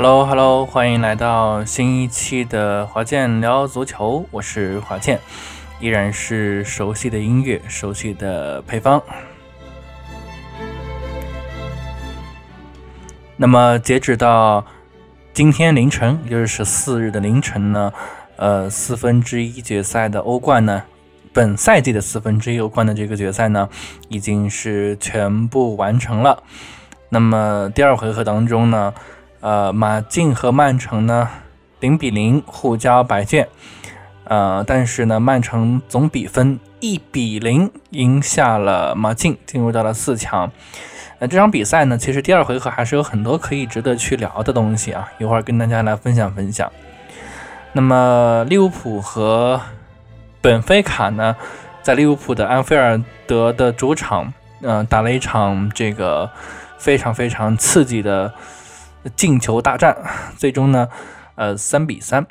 Hello Hello，欢迎来到新一期的华健聊足球，我是华健，依然是熟悉的音乐，熟悉的配方。那么截止到今天凌晨，也就是十四日的凌晨呢，呃，四分之一决赛的欧冠呢，本赛季的四分之一欧冠的这个决赛呢，已经是全部完成了。那么第二回合当中呢，呃，马竞和曼城呢零比零互交白卷，呃，但是呢，曼城总比分一比零赢下了马竞，进入到了四强。那这场比赛呢，其实第二回合还是有很多可以值得去聊的东西啊，一会儿跟大家来分享分享。那么利物浦和本菲卡呢，在利物浦的安菲尔德的主场，嗯，打了一场这个。非常非常刺激的进球大战，最终呢，呃，三比三，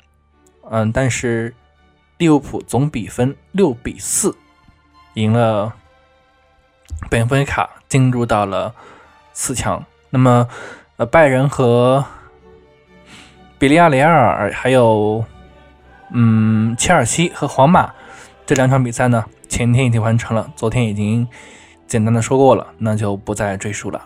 嗯，但是利物浦总比分六比四赢了本菲卡，进入到了四强。那么，呃，拜仁和比利亚雷亚尔，还有嗯，切尔西和皇马这两场比赛呢，前天已经完成了，昨天已经简单的说过了，那就不再赘述了。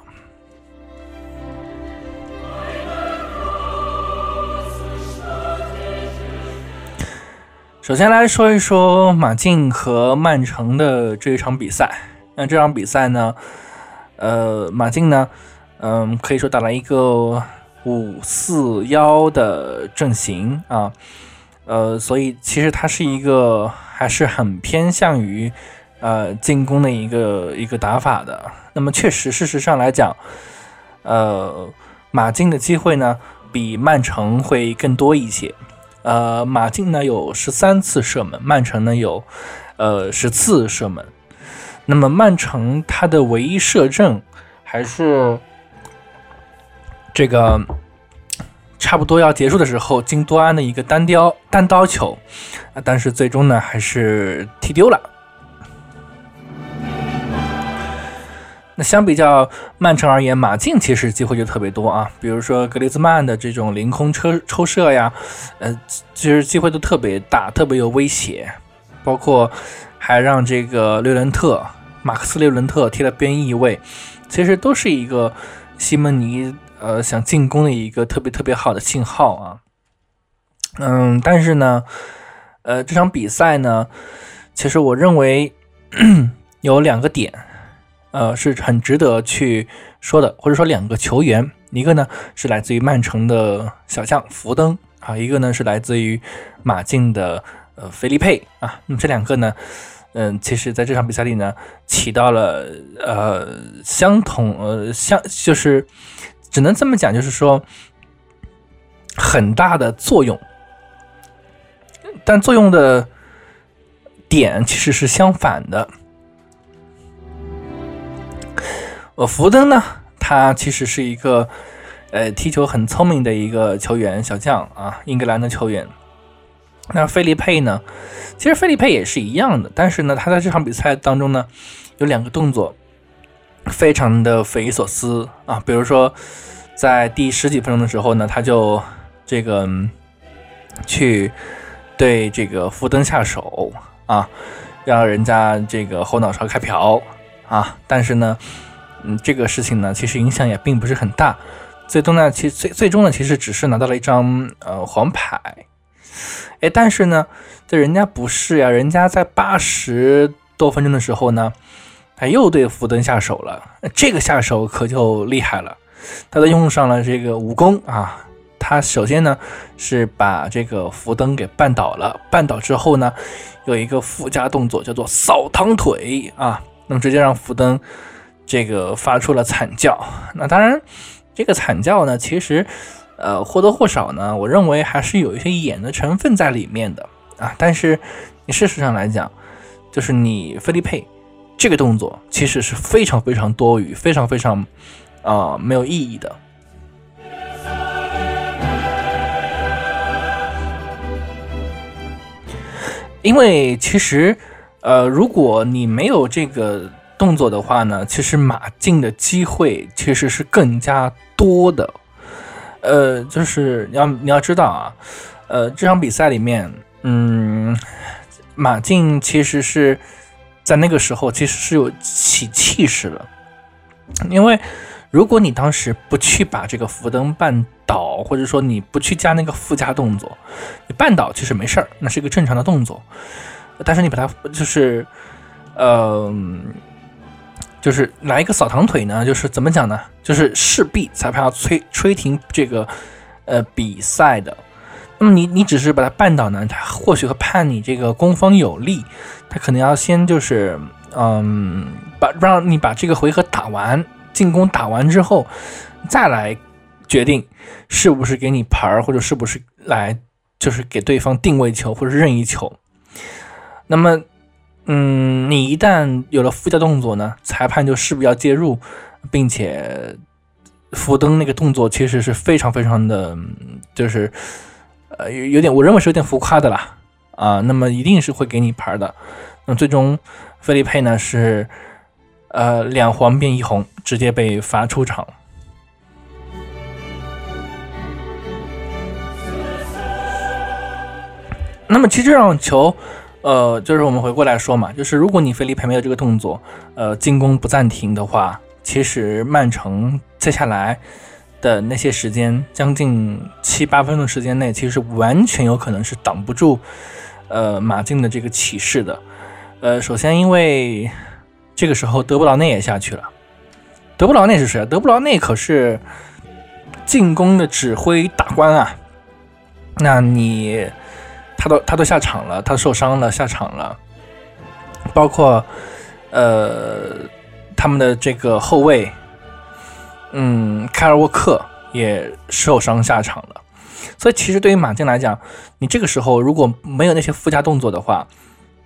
首先来说一说马竞和曼城的这一场比赛。那这场比赛呢，呃，马竞呢，嗯，可以说打了一个五四幺的阵型啊，呃，所以其实它是一个还是很偏向于呃进攻的一个一个打法的。那么确实，事实上来讲，呃，马竞的机会呢比曼城会更多一些。呃，马竞呢有十三次射门，曼城呢有呃十次射门。那么曼城他的唯一射正还是这个差不多要结束的时候，金多安的一个单雕单刀球，但是最终呢还是踢丢了。相比较曼城而言，马竞其实机会就特别多啊，比如说格列兹曼的这种凌空抽抽射呀，呃，其实机会都特别大，特别有威胁，包括还让这个略伦特马克思略伦特踢了边翼位，其实都是一个西蒙尼呃想进攻的一个特别特别好的信号啊。嗯，但是呢，呃，这场比赛呢，其实我认为 有两个点。呃，是很值得去说的，或者说两个球员，一个呢是来自于曼城的小将福登啊，一个呢是来自于马竞的呃菲利佩啊。那么这两个呢，嗯，其实在这场比赛里呢，起到了呃相同呃相就是只能这么讲，就是说很大的作用，但作用的点其实是相反的。呃，福登呢，他其实是一个，呃，踢球很聪明的一个球员，小将啊，英格兰的球员。那费利佩呢，其实费利佩也是一样的，但是呢，他在这场比赛当中呢，有两个动作非常的匪夷所思啊，比如说在第十几分钟的时候呢，他就这个去对这个福登下手啊，让人家这个后脑勺开瓢啊，但是呢。嗯，这个事情呢，其实影响也并不是很大。最终呢，其实最最终呢，其实只是拿到了一张呃黄牌。哎，但是呢，这人家不是呀，人家在八十多分钟的时候呢，他又对福登下手了。这个下手可就厉害了，他都用上了这个武功啊。他首先呢是把这个福登给绊倒了，绊倒之后呢，有一个附加动作叫做扫堂腿啊，那么直接让福登。这个发出了惨叫，那当然，这个惨叫呢，其实，呃，或多或少呢，我认为还是有一些演的成分在里面的啊。但是，你事实上来讲，就是你菲利佩这个动作其实是非常非常多余、非常非常啊没有意义的，因为其实，呃，如果你没有这个。动作的话呢，其实马竞的机会其实是更加多的，呃，就是你要你要知道啊，呃，这场比赛里面，嗯，马竞其实是在那个时候其实是有起气势的，因为如果你当时不去把这个福登绊倒，或者说你不去加那个附加动作，你绊倒其实没事儿，那是一个正常的动作，但是你把它就是，呃。就是来一个扫堂腿呢？就是怎么讲呢？就是势必裁判要吹吹停这个呃比赛的。那么你你只是把他绊倒呢，他或许会判你这个攻方有利，他可能要先就是嗯把让你把这个回合打完，进攻打完之后，再来决定是不是给你牌儿，或者是不是来就是给对方定位球或者任意球。那么。嗯，你一旦有了附加动作呢，裁判就势必要介入，并且福登那个动作其实是非常非常的，就是呃有有点，我认为是有点浮夸的啦啊，那么一定是会给你牌的。那最终费利佩呢是呃两黄变一红，直接被罚出场。那么其实这场球。呃，就是我们回过来说嘛，就是如果你菲利佩没有这个动作，呃，进攻不暂停的话，其实曼城接下来的那些时间，将近七八分钟时间内，其实完全有可能是挡不住呃马竞的这个起势的。呃，首先因为这个时候德布劳内也下去了，德布劳内是谁？德布劳内可是进攻的指挥大官啊，那你。他都他都下场了，他受伤了下场了，包括呃他们的这个后卫，嗯，凯尔沃克也受伤下场了。所以其实对于马竞来讲，你这个时候如果没有那些附加动作的话，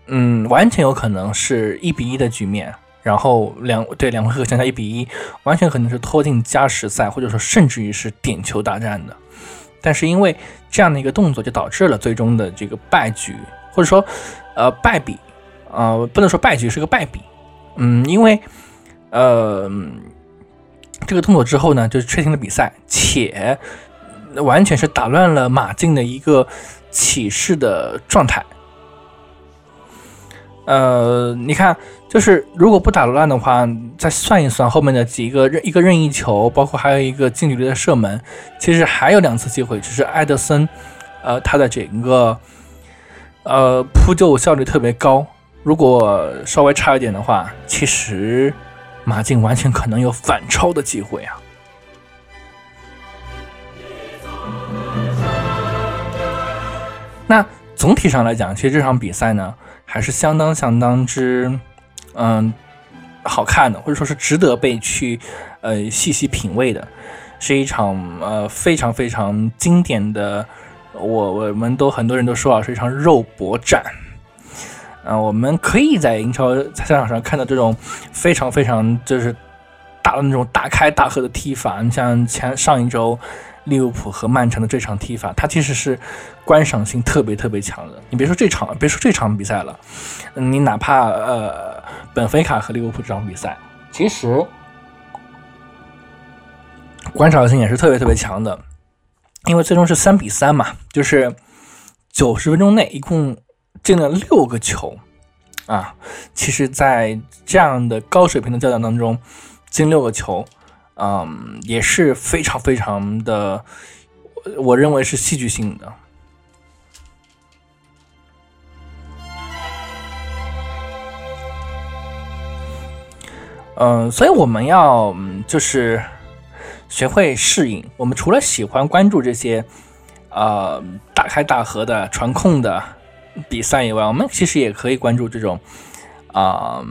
嗯，完全有可能是一比一的局面，然后两对两回合相加一比一，完全可能是拖进加时赛，或者说甚至于是点球大战的。但是因为这样的一个动作，就导致了最终的这个败局，或者说，呃，败笔，呃，不能说败局是个败笔，嗯，因为，呃，这个动作之后呢，就是确定了比赛，且完全是打乱了马竞的一个起势的状态。呃，你看。就是如果不打乱的话，再算一算后面的几个任一个任意球，包括还有一个近距离的射门，其实还有两次机会，只是埃德森，呃，他的整个呃扑救效率特别高。如果稍微差一点的话，其实马竞完全可能有反超的机会啊。那总体上来讲，其实这场比赛呢，还是相当相当之。嗯，好看的，或者说是值得被去呃细细品味的，是一场呃非常非常经典的，我我们都很多人都说啊，是一场肉搏战。嗯，我们可以在英超赛场上看到这种非常非常就是大的那种大开大合的踢法，你像前上一周。利物浦和曼城的这场踢法，它其实是观赏性特别特别强的。你别说这场，别说这场比赛了，你哪怕呃本菲卡和利物浦这场比赛，其实观赏性也是特别特别强的。因为最终是三比三嘛，就是九十分钟内一共进了六个球啊。其实，在这样的高水平的较量当中，进六个球。嗯，也是非常非常的，我认为是戏剧性的。嗯，所以我们要就是学会适应。我们除了喜欢关注这些呃大开大合的传控的比赛以外，我们其实也可以关注这种啊，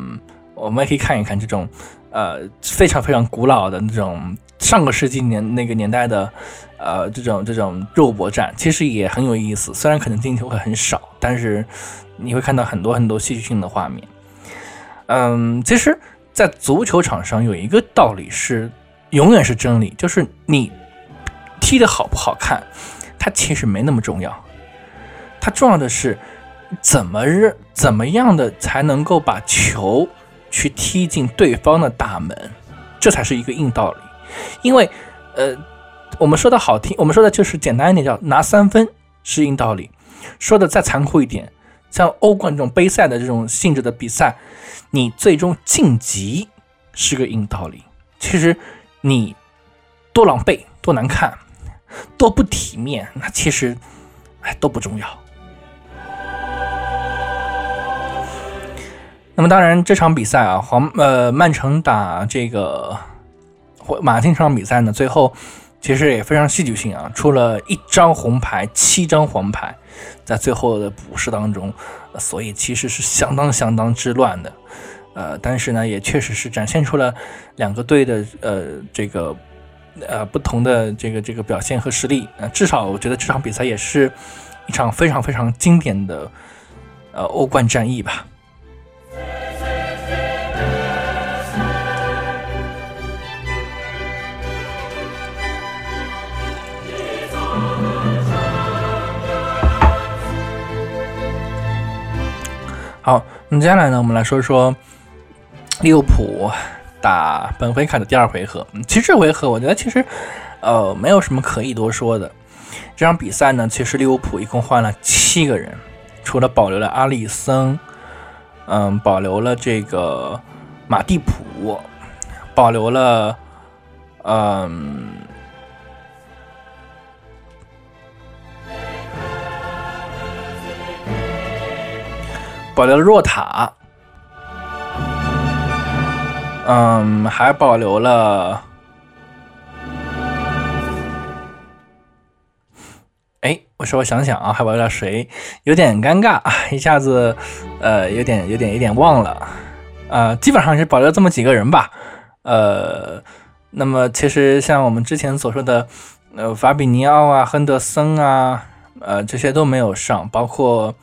我们也可以看一看这种。呃，非常非常古老的那种上个世纪年那个年代的，呃，这种这种肉搏战，其实也很有意思。虽然可能进球会很少，但是你会看到很多很多戏剧性的画面。嗯，其实，在足球场上有一个道理是永远是真理，就是你踢的好不好看，它其实没那么重要。它重要的是怎么日怎么样的才能够把球。去踢进对方的大门，这才是一个硬道理。因为，呃，我们说的好听，我们说的就是简单一点，叫拿三分是硬道理。说的再残酷一点，像欧冠这种杯赛的这种性质的比赛，你最终晋级是个硬道理。其实你多狼狈、多难看、多不体面，那其实哎都不重要。那么当然，这场比赛啊，黄呃曼城打这个马竞这场比赛呢，最后其实也非常戏剧性啊，出了一张红牌，七张黄牌，在最后的补时当中，所以其实是相当相当之乱的。呃，但是呢，也确实是展现出了两个队的呃这个呃不同的这个这个表现和实力。呃，至少我觉得这场比赛也是一场非常非常经典的呃欧冠战役吧。好，那么接下来呢，我们来说说利物浦打本菲卡的第二回合。其实这回合我觉得其实呃没有什么可以多说的。这场比赛呢，其实利物浦一共换了七个人，除了保留了阿里森，嗯，保留了这个马蒂普，保留了嗯。保留了若塔，嗯，还保留了，哎，我说我想想啊，还保留了谁？有点尴尬啊，一下子，呃，有点有点有点忘了，呃，基本上是保留这么几个人吧，呃，那么其实像我们之前所说的，呃，法比尼奥啊、亨德森啊，呃，这些都没有上，包括。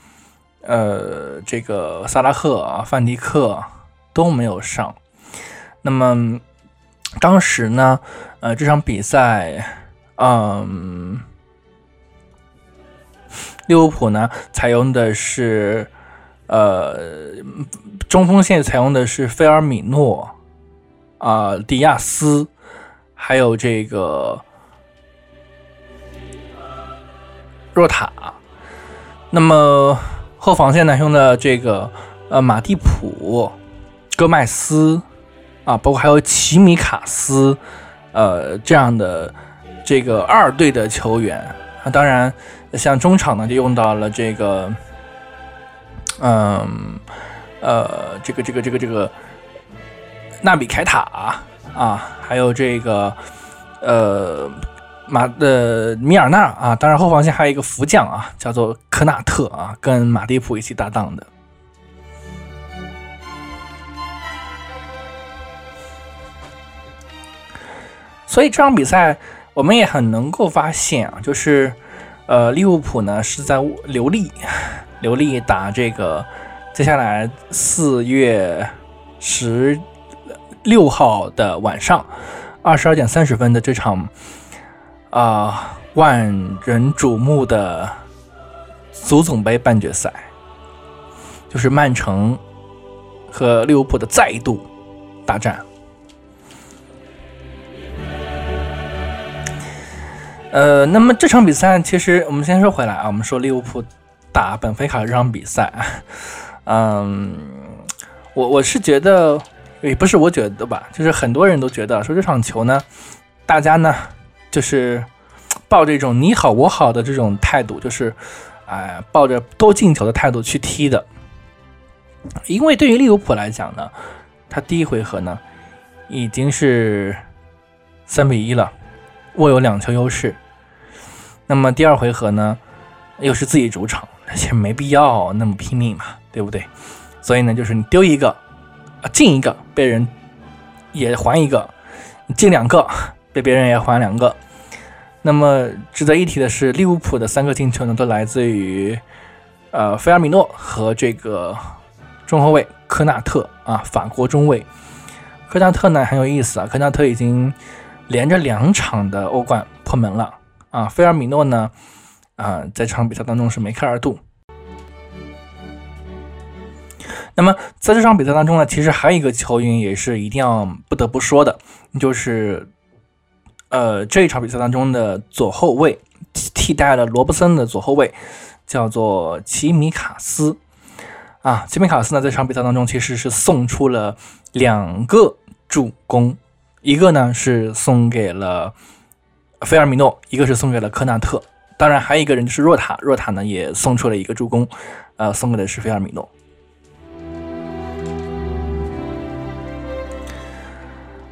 呃，这个萨拉赫啊、范迪克都没有上。那么当时呢，呃，这场比赛，嗯，利物浦呢采用的是，呃，中锋线采用的是菲尔米诺啊、迪亚斯，还有这个若塔。那么。后防线呢，用的这个呃马蒂普、戈麦斯啊，包括还有奇米卡斯，呃这样的这个二队的球员啊。当然，像中场呢，就用到了这个，嗯呃这个这个这个这个纳比凯塔啊，还有这个呃。马的米尔纳啊，当然后防线还有一个福将啊，叫做科纳特啊，跟马蒂普一起搭档的。所以这场比赛我们也很能够发现啊，就是呃利物浦呢是在留力，留力打这个接下来四月十六号的晚上二十二点三十分的这场。啊，万人瞩目的足总杯半决赛，就是曼城和利物浦的再度大战。呃，那么这场比赛，其实我们先说回来啊，我们说利物浦打本菲卡这场比赛，嗯，我我是觉得，也不是我觉得吧，就是很多人都觉得说这场球呢，大家呢。就是抱着一种你好我好的这种态度，就是，哎，抱着多进球的态度去踢的。因为对于利物浦来讲呢，他第一回合呢已经是三比一了，握有两球优势。那么第二回合呢又是自己主场，而且没必要那么拼命嘛，对不对？所以呢，就是你丢一个啊进一个，被人也还一个，进两个。被别人也还两个。那么值得一提的是，利物浦的三个进球呢，都来自于呃菲尔米诺和这个中后卫科纳特啊，法国中卫科纳特呢很有意思啊，科纳特已经连着两场的欧冠破门了啊，菲尔米诺呢啊在这场比赛当中是梅开二度。那么在这场比赛当中呢，其实还有一个球员也是一定要不得不说的，就是。呃这一场比赛当中的左后卫替代了罗伯森的左后卫，叫做齐米卡斯。啊，齐米卡斯呢，在这场比赛当中其实是送出了两个助攻，一个呢是送给了菲尔米诺，一个是送给了科纳特。当然，还有一个人就是若塔，若塔呢也送出了一个助攻，呃，送给的是菲尔米诺。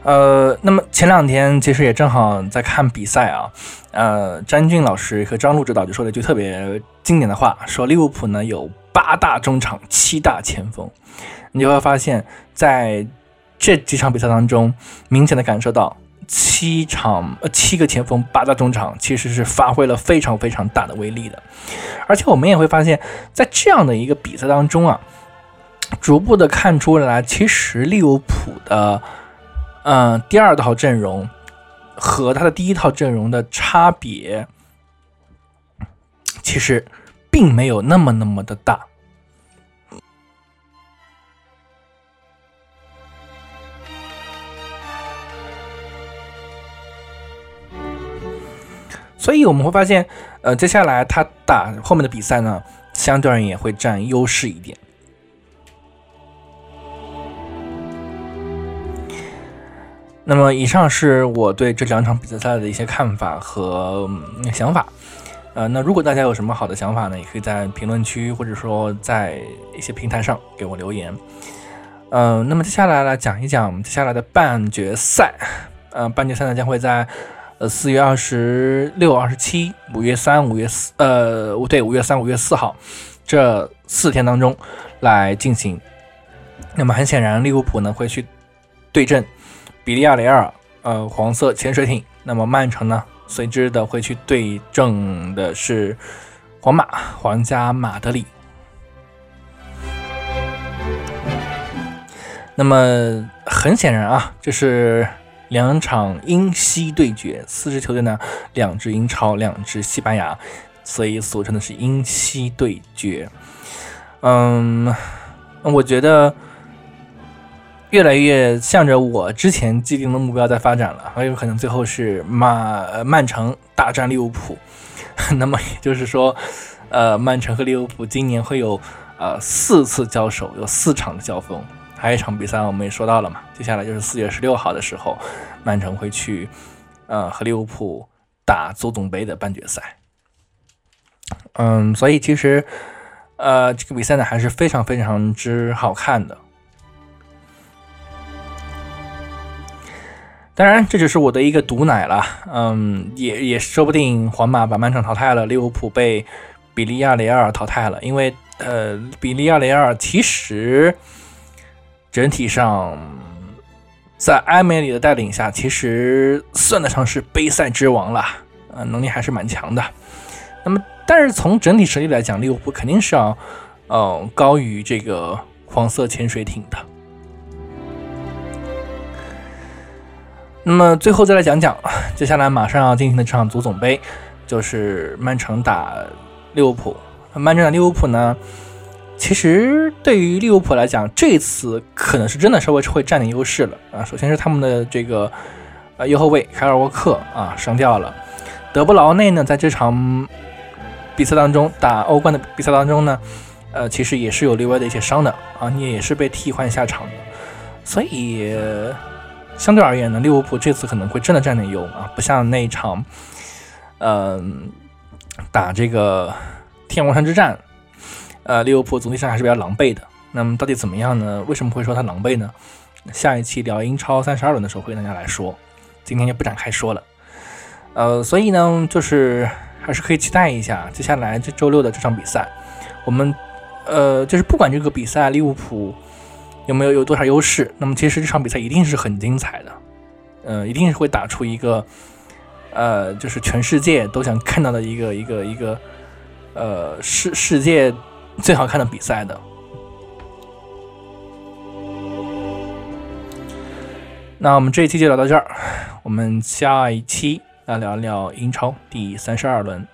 呃，那么前两天其实也正好在看比赛啊，呃，詹俊老师和张璐指导就说了一句特别经典的话，说利物浦呢有八大中场，七大前锋。你就会发现，在这几场比赛当中，明显的感受到。七场呃七个前锋八大中场其实是发挥了非常非常大的威力的，而且我们也会发现，在这样的一个比赛当中啊，逐步的看出来，其实利物浦的嗯第二套阵容和他的第一套阵容的差别，其实并没有那么那么的大。所以我们会发现，呃，接下来他打后面的比赛呢，相对而言也会占优势一点。那么，以上是我对这两场比赛的一些看法和想法。呃，那如果大家有什么好的想法呢，也可以在评论区或者说在一些平台上给我留言。嗯，那么接下来来讲一讲接下来的半决赛。呃，半决赛呢将会在。呃，四月二十六、二十七，五月三、五月四，呃，对，五月三、五月四号这四天当中来进行。那么很显然，利物浦呢会去对阵比利亚雷尔，呃，黄色潜水艇。那么曼城呢，随之的会去对阵的是皇马，皇家马德里。那么很显然啊，这是。两场英西对决，四支球队呢，两支英超，两支西班牙，所以俗称的是英西对决。嗯，我觉得越来越向着我之前既定的目标在发展了，很有可能最后是马曼城大战利物浦。那么也就是说，呃，曼城和利物浦今年会有呃四次交手，有四场的交锋。还有一场比赛，我们也说到了嘛。接下来就是四月十六号的时候，曼城会去，呃，和利物浦打足总杯的半决赛。嗯，所以其实，呃，这个比赛呢还是非常非常之好看的。当然，这只是我的一个毒奶了。嗯，也也说不定皇马把曼城淘汰了，利物浦被比利亚雷尔淘汰了，因为呃，比利亚雷尔其实。整体上，在埃梅里的带领下，其实算得上是杯赛之王了，呃，能力还是蛮强的。那么，但是从整体实力来讲，利物浦肯定是要，呃，高于这个黄色潜水艇的。那么最后再来讲讲，接下来马上要进行的这场足总杯，就是曼城打利物浦。曼城打利物浦呢？其实对于利物浦来讲，这次可能是真的稍微会占点优势了啊。首先是他们的这个呃右后卫凯尔沃克啊伤掉了，德布劳内呢在这场比赛当中打欧冠的比赛当中呢，呃其实也是有略微的一些伤的啊，你也是被替换下场的，所以相对而言呢，利物浦这次可能会真的占点优啊，不像那一场嗯打这个天王山之战。呃，利物浦总体上还是比较狼狈的。那么到底怎么样呢？为什么会说他狼狈呢？下一期聊英超三十二轮的时候会跟大家来说，今天就不展开说了。呃，所以呢，就是还是可以期待一下接下来这周六的这场比赛。我们呃，就是不管这个比赛利物浦有没有有多少优势，那么其实这场比赛一定是很精彩的。呃，一定是会打出一个呃，就是全世界都想看到的一个一个一个呃世世界。最好看的比赛的，那我们这一期就聊到这儿，我们下一期来聊聊英超第三十二轮。